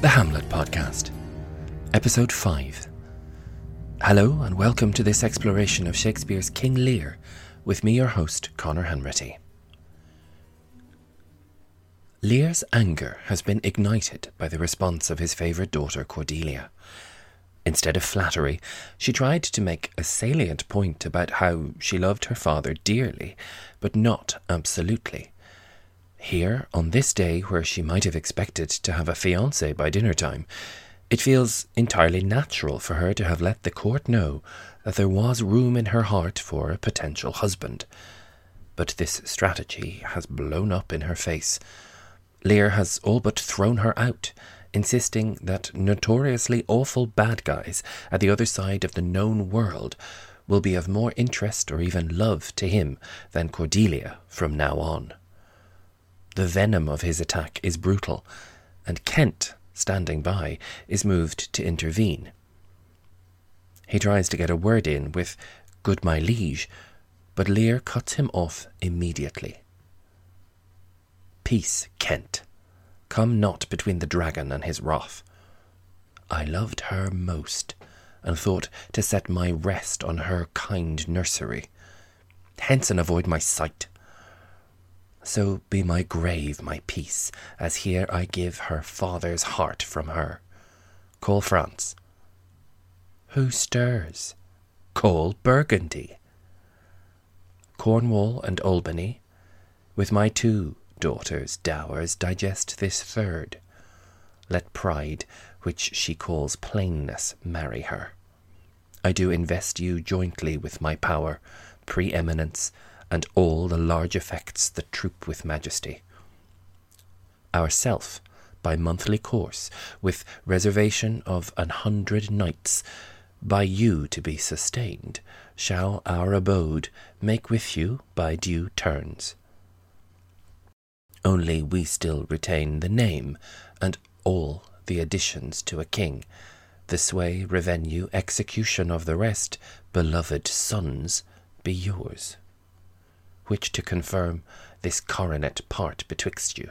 The Hamlet Podcast, Episode 5. Hello, and welcome to this exploration of Shakespeare's King Lear with me, your host, Conor Hanratty. Lear's anger has been ignited by the response of his favourite daughter, Cordelia. Instead of flattery, she tried to make a salient point about how she loved her father dearly, but not absolutely. Here, on this day where she might have expected to have a fiance by dinner time, it feels entirely natural for her to have let the court know that there was room in her heart for a potential husband. But this strategy has blown up in her face. Lear has all but thrown her out, insisting that notoriously awful bad guys at the other side of the known world will be of more interest or even love to him than Cordelia from now on. The venom of his attack is brutal, and Kent, standing by, is moved to intervene. He tries to get a word in with, Good my liege, but Lear cuts him off immediately. Peace, Kent. Come not between the dragon and his wrath. I loved her most, and thought to set my rest on her kind nursery. Hence and avoid my sight. So be my grave my peace, as here I give her father's heart from her. Call France. Who stirs? Call Burgundy. Cornwall and Albany, with my two daughters' dowers, digest this third. Let pride, which she calls plainness, marry her. I do invest you jointly with my power, preeminence, and all the large effects that troop with majesty. Ourself, by monthly course, with reservation of an hundred knights, by you to be sustained, shall our abode make with you by due turns. Only we still retain the name, and all the additions to a king, the sway, revenue, execution of the rest, beloved sons, be yours which to confirm this coronet part betwixt you.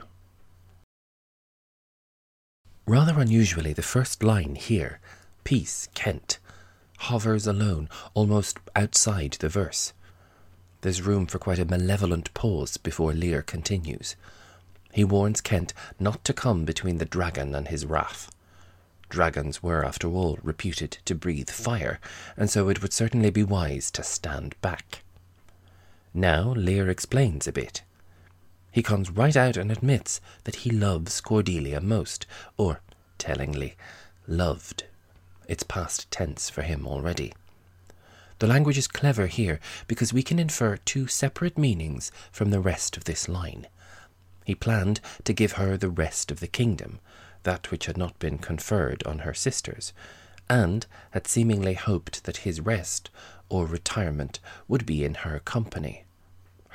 Rather unusually, the first line here, Peace, Kent, hovers alone, almost outside the verse. There's room for quite a malevolent pause before Lear continues. He warns Kent not to come between the dragon and his wrath. Dragons were, after all, reputed to breathe fire, and so it would certainly be wise to stand back. Now Lear explains a bit. He comes right out and admits that he loves Cordelia most, or, tellingly, loved. It's past tense for him already. The language is clever here because we can infer two separate meanings from the rest of this line. He planned to give her the rest of the kingdom, that which had not been conferred on her sisters, and had seemingly hoped that his rest or retirement would be in her company.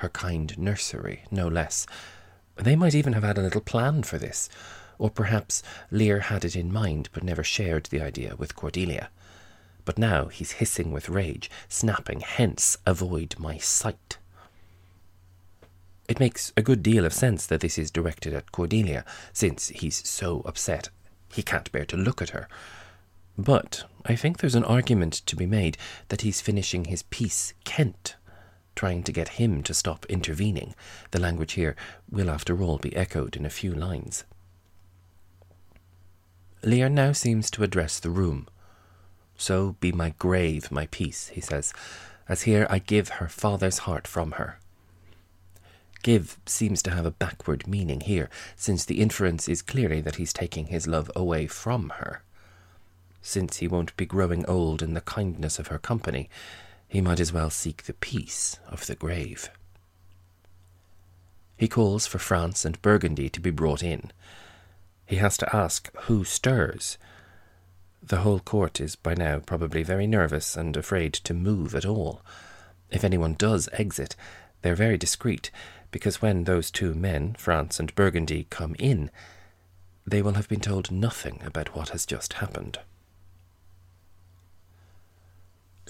Her kind nursery, no less. They might even have had a little plan for this, or perhaps Lear had it in mind but never shared the idea with Cordelia. But now he's hissing with rage, snapping, hence avoid my sight. It makes a good deal of sense that this is directed at Cordelia, since he's so upset he can't bear to look at her. But I think there's an argument to be made that he's finishing his piece, Kent, trying to get him to stop intervening. The language here will, after all, be echoed in a few lines. Lear now seems to address the room. So be my grave my peace, he says, as here I give her father's heart from her. Give seems to have a backward meaning here, since the inference is clearly that he's taking his love away from her since he won't be growing old in the kindness of her company, he might as well seek the peace of the grave. He calls for France and Burgundy to be brought in. He has to ask who stirs. The whole court is by now probably very nervous and afraid to move at all. If anyone does exit, they're very discreet, because when those two men, France and Burgundy, come in, they will have been told nothing about what has just happened.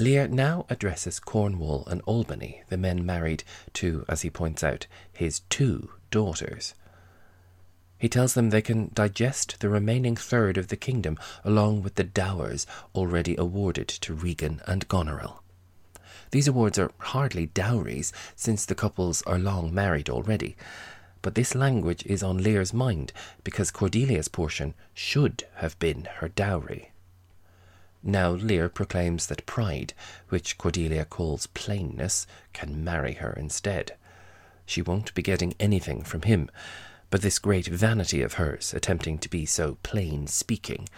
Lear now addresses Cornwall and Albany, the men married to, as he points out, his two daughters. He tells them they can digest the remaining third of the kingdom along with the dowers already awarded to Regan and Goneril. These awards are hardly dowries, since the couples are long married already, but this language is on Lear's mind because Cordelia's portion should have been her dowry. Now Lear proclaims that pride, which Cordelia calls plainness, can marry her instead. She won't be getting anything from him, but this great vanity of hers, attempting to be so plain speaking,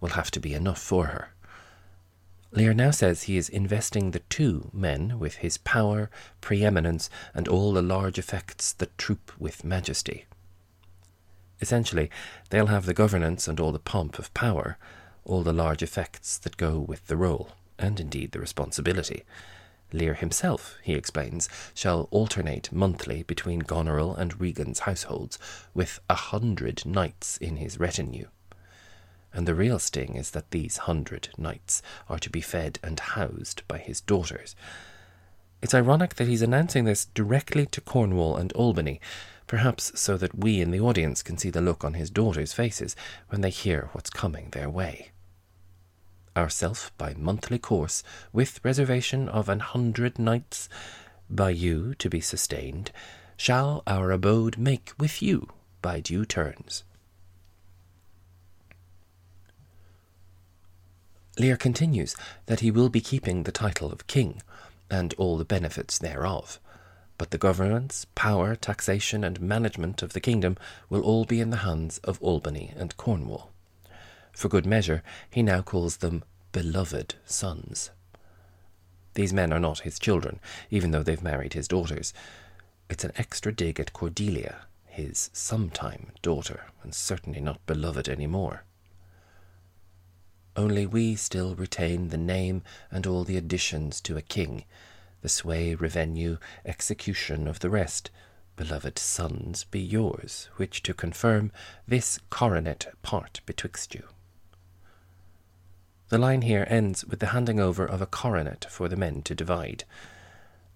will have to be enough for her. Lear now says he is investing the two men with his power, preeminence, and all the large effects that troop with majesty. Essentially, they'll have the governance and all the pomp of power, all the large effects that go with the role, and indeed the responsibility. Lear himself, he explains, shall alternate monthly between Goneril and Regan's households, with a hundred knights in his retinue and the real sting is that these hundred knights are to be fed and housed by his daughters. It's ironic that he's announcing this directly to Cornwall and Albany, perhaps so that we in the audience can see the look on his daughters' faces when they hear what's coming their way. Ourself by monthly course, with reservation of an hundred knights, by you to be sustained, shall our abode make with you by due turns. Lear continues that he will be keeping the title of king and all the benefits thereof, but the governance, power, taxation, and management of the kingdom will all be in the hands of Albany and Cornwall. For good measure, he now calls them beloved sons. These men are not his children, even though they've married his daughters. It's an extra dig at Cordelia, his sometime daughter, and certainly not beloved any more only we still retain the name and all the additions to a king, the sway, revenue, execution of the rest. Beloved sons, be yours, which to confirm this coronet part betwixt you. The line here ends with the handing over of a coronet for the men to divide.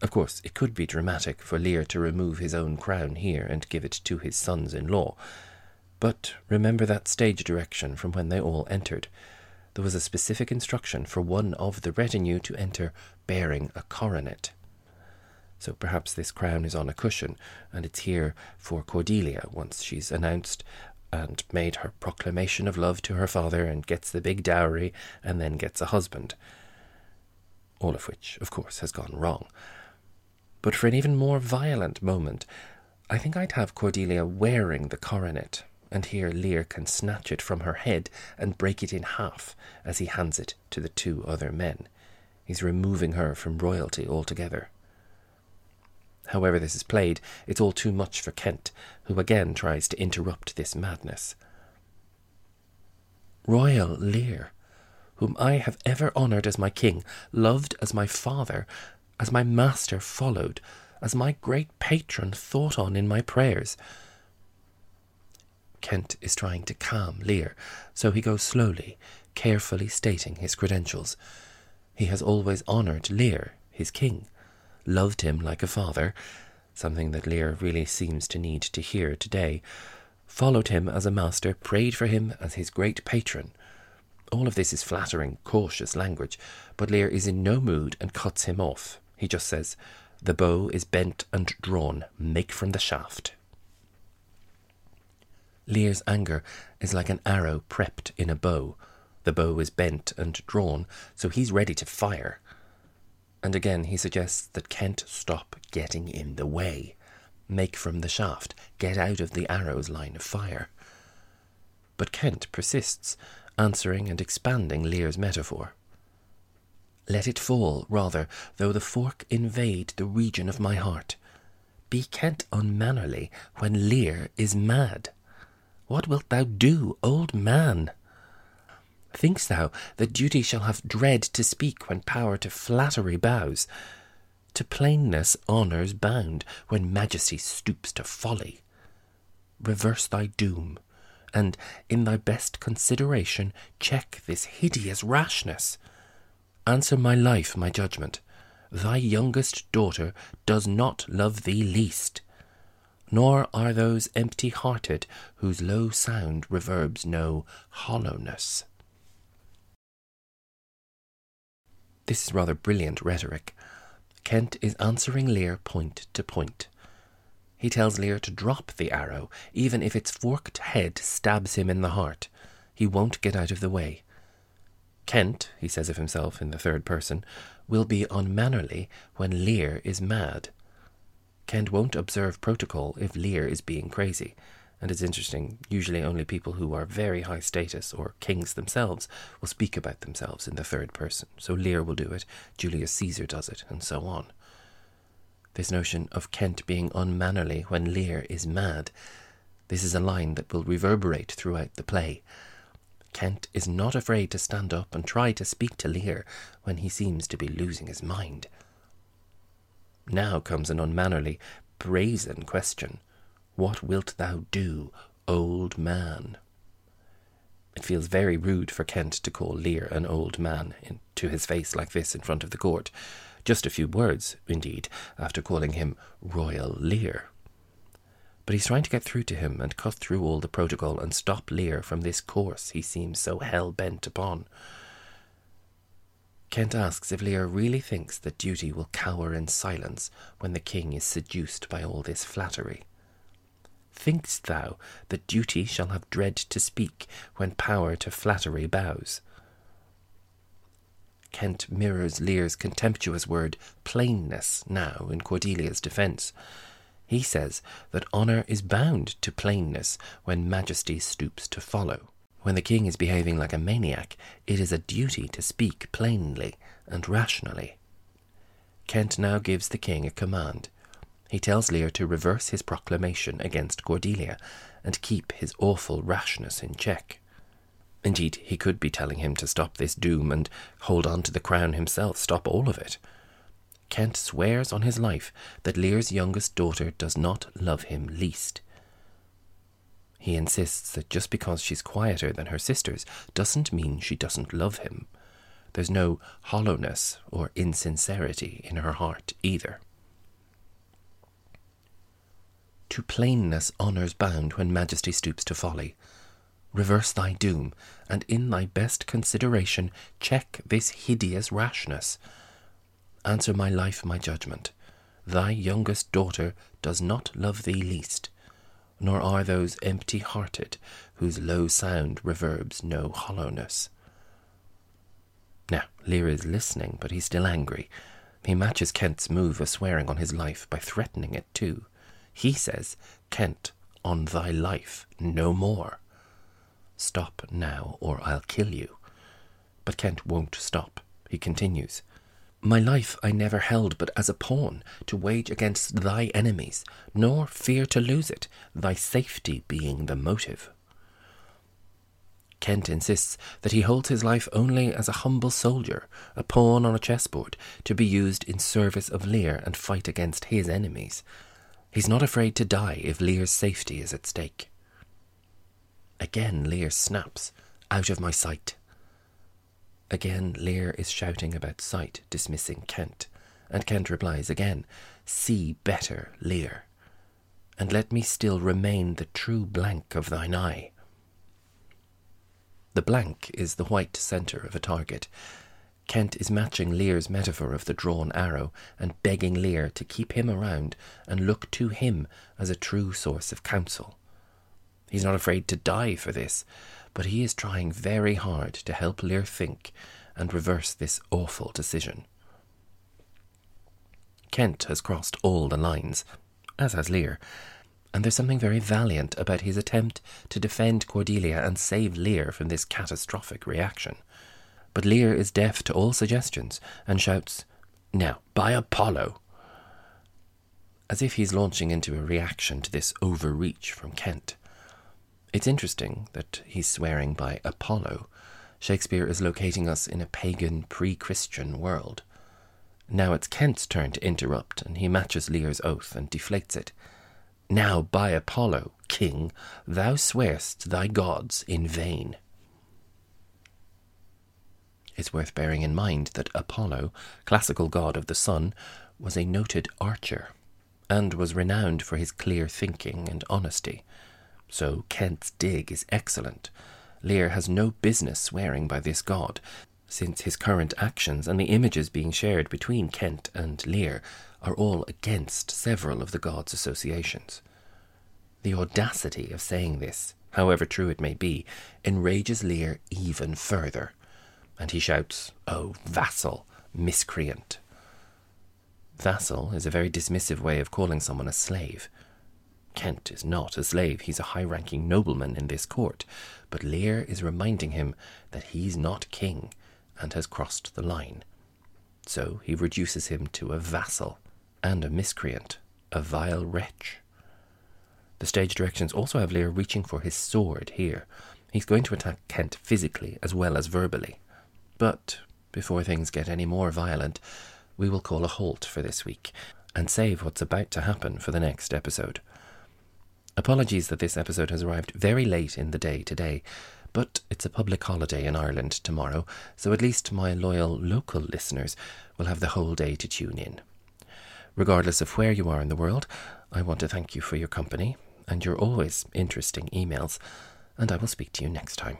Of course, it could be dramatic for Lear to remove his own crown here and give it to his sons in law, but remember that stage direction from when they all entered there was a specific instruction for one of the retinue to enter bearing a coronet. So perhaps this crown is on a cushion, and it's here for Cordelia once she's announced and made her proclamation of love to her father and gets the big dowry and then gets a husband. All of which, of course, has gone wrong. But for an even more violent moment, I think I'd have Cordelia wearing the coronet and here Lear can snatch it from her head and break it in half as he hands it to the two other men. He's removing her from royalty altogether. However, this is played, it's all too much for Kent, who again tries to interrupt this madness. Royal Lear, whom I have ever honoured as my king, loved as my father, as my master followed, as my great patron thought on in my prayers, Kent is trying to calm Lear, so he goes slowly, carefully stating his credentials. He has always honoured Lear, his king, loved him like a father, something that Lear really seems to need to hear today, followed him as a master, prayed for him as his great patron. All of this is flattering, cautious language, but Lear is in no mood and cuts him off. He just says, The bow is bent and drawn, make from the shaft. Lear's anger is like an arrow prepped in a bow. The bow is bent and drawn, so he's ready to fire. And again he suggests that Kent stop getting in the way. Make from the shaft, get out of the arrow's line of fire. But Kent persists, answering and expanding Lear's metaphor. Let it fall, rather, though the fork invade the region of my heart. Be Kent unmannerly when Lear is mad. What wilt thou do, old man? Think'st thou that duty shall have dread to speak when power to flattery bows? To plainness honour's bound when majesty stoops to folly? Reverse thy doom, and in thy best consideration check this hideous rashness. Answer my life, my judgment. Thy youngest daughter does not love thee least. nor are those empty hearted whose low sound reverbs no hollowness. This is rather brilliant rhetoric. Kent is answering Lear point to point. He tells Lear to drop the arrow, even if its forked head stabs him in the heart. He won't get out of the way. Kent, he says of himself in the third person, will be unmannerly when Lear is mad. Kent won't observe protocol if Lear is being crazy. And it's interesting, usually only people who are very high status or kings themselves will speak about themselves in the third person. So Lear will do it, Julius Caesar does it, and so on. This notion of Kent being unmannerly when Lear is mad, this is a line that will reverberate throughout the play. Kent is not afraid to stand up and try to speak to Lear when he seems to be losing his mind. Now comes an unmannerly, brazen question What wilt thou do, old man? It feels very rude for Kent to call Lear an old man in, to his face like this in front of the court. Just a few words, indeed, after calling him Royal Lear. But he's trying to get through to him and cut through all the protocol and stop Lear from this course he seems so hell bent upon. Kent asks if Lear really thinks that duty will cower in silence when the king is seduced by all this flattery. Think'st thou that duty shall have dread to speak when power to flattery bows? Kent mirrors Lear's contemptuous word plainness now in Cordelia's defence. He says that honour is bound to plainness when majesty stoops to follow. When the king is behaving like a maniac, it is a duty to speak plainly and rationally. Kent now gives the king a command. He tells Lear to reverse his proclamation against Cordelia and keep his awful rashness in check. Indeed, he could be telling him to stop this doom and hold on to the crown himself, stop all of it. Kent swears on his life that Lear's youngest daughter does not love him least. He insists that just because she's quieter than her sisters doesn't mean she doesn't love him. There's no hollowness or insincerity in her heart either. To plainness honour's bound when majesty stoops to folly. Reverse thy doom, and in thy best consideration check this hideous rashness. Answer my life, my judgment. Thy youngest daughter does not love thee least nor are those empty hearted whose low sound reverbs no hollowness. Now, Lear is listening, but he's still angry. He matches Kent's move of swearing on his life by threatening it too. He says, Kent, on thy life, no more. Stop now, or I'll kill you. But Kent won't stop. He continues, my life I never held but as a pawn to wage against thy enemies, nor fear to lose it, thy safety being the motive. Kent insists that he holds his life only as a humble soldier, a pawn on a chessboard, to be used in service of Lear and fight against his enemies. He's not afraid to die if Lear's safety is at stake. Again Lear snaps, out of my sight. Again, Lear is shouting about sight, dismissing Kent, and Kent replies again, See better, Lear, and let me still remain the true blank of thine eye. The blank is the white centre of a target. Kent is matching Lear's metaphor of the drawn arrow and begging Lear to keep him around and look to him as a true source of counsel. He's not afraid to die for this, but he is trying very hard to help Lear think and reverse this awful decision. Kent has crossed all the lines, as has Lear, and there's something very valiant about his attempt to defend Cordelia and save Lear from this catastrophic reaction. But Lear is deaf to all suggestions and shouts, Now, by Apollo! As if he's launching into a reaction to this overreach from Kent. It's interesting that he's swearing by Apollo. Shakespeare is locating us in a pagan, pre Christian world. Now it's Kent's turn to interrupt, and he matches Lear's oath and deflates it. Now, by Apollo, king, thou swearst thy gods in vain. It's worth bearing in mind that Apollo, classical god of the sun, was a noted archer. and was renowned for his clear thinking and honesty. So Kent's dig is excellent. Lear has no business swearing by this god, since his current actions and the images being shared between Kent and Lear are all against several of the god's associations. The audacity of saying this, however true it may be, enrages Lear even further, and he shouts, Oh, vassal, miscreant! Vassal is a very dismissive way of calling someone a slave. Kent is not a slave, he's a high ranking nobleman in this court, but Lear is reminding him that he's not king and has crossed the line. So he reduces him to a vassal and a miscreant, a vile wretch. The stage directions also have Lear reaching for his sword here. He's going to attack Kent physically as well as verbally. But before things get any more violent, we will call a halt for this week and save what's about to happen for the next episode. Apologies that this episode has arrived very late in the day today, but it's a public holiday in Ireland tomorrow, so at least my loyal local listeners will have the whole day to tune in. Regardless of where you are in the world, I want to thank you for your company and your always interesting emails, and I will speak to you next time.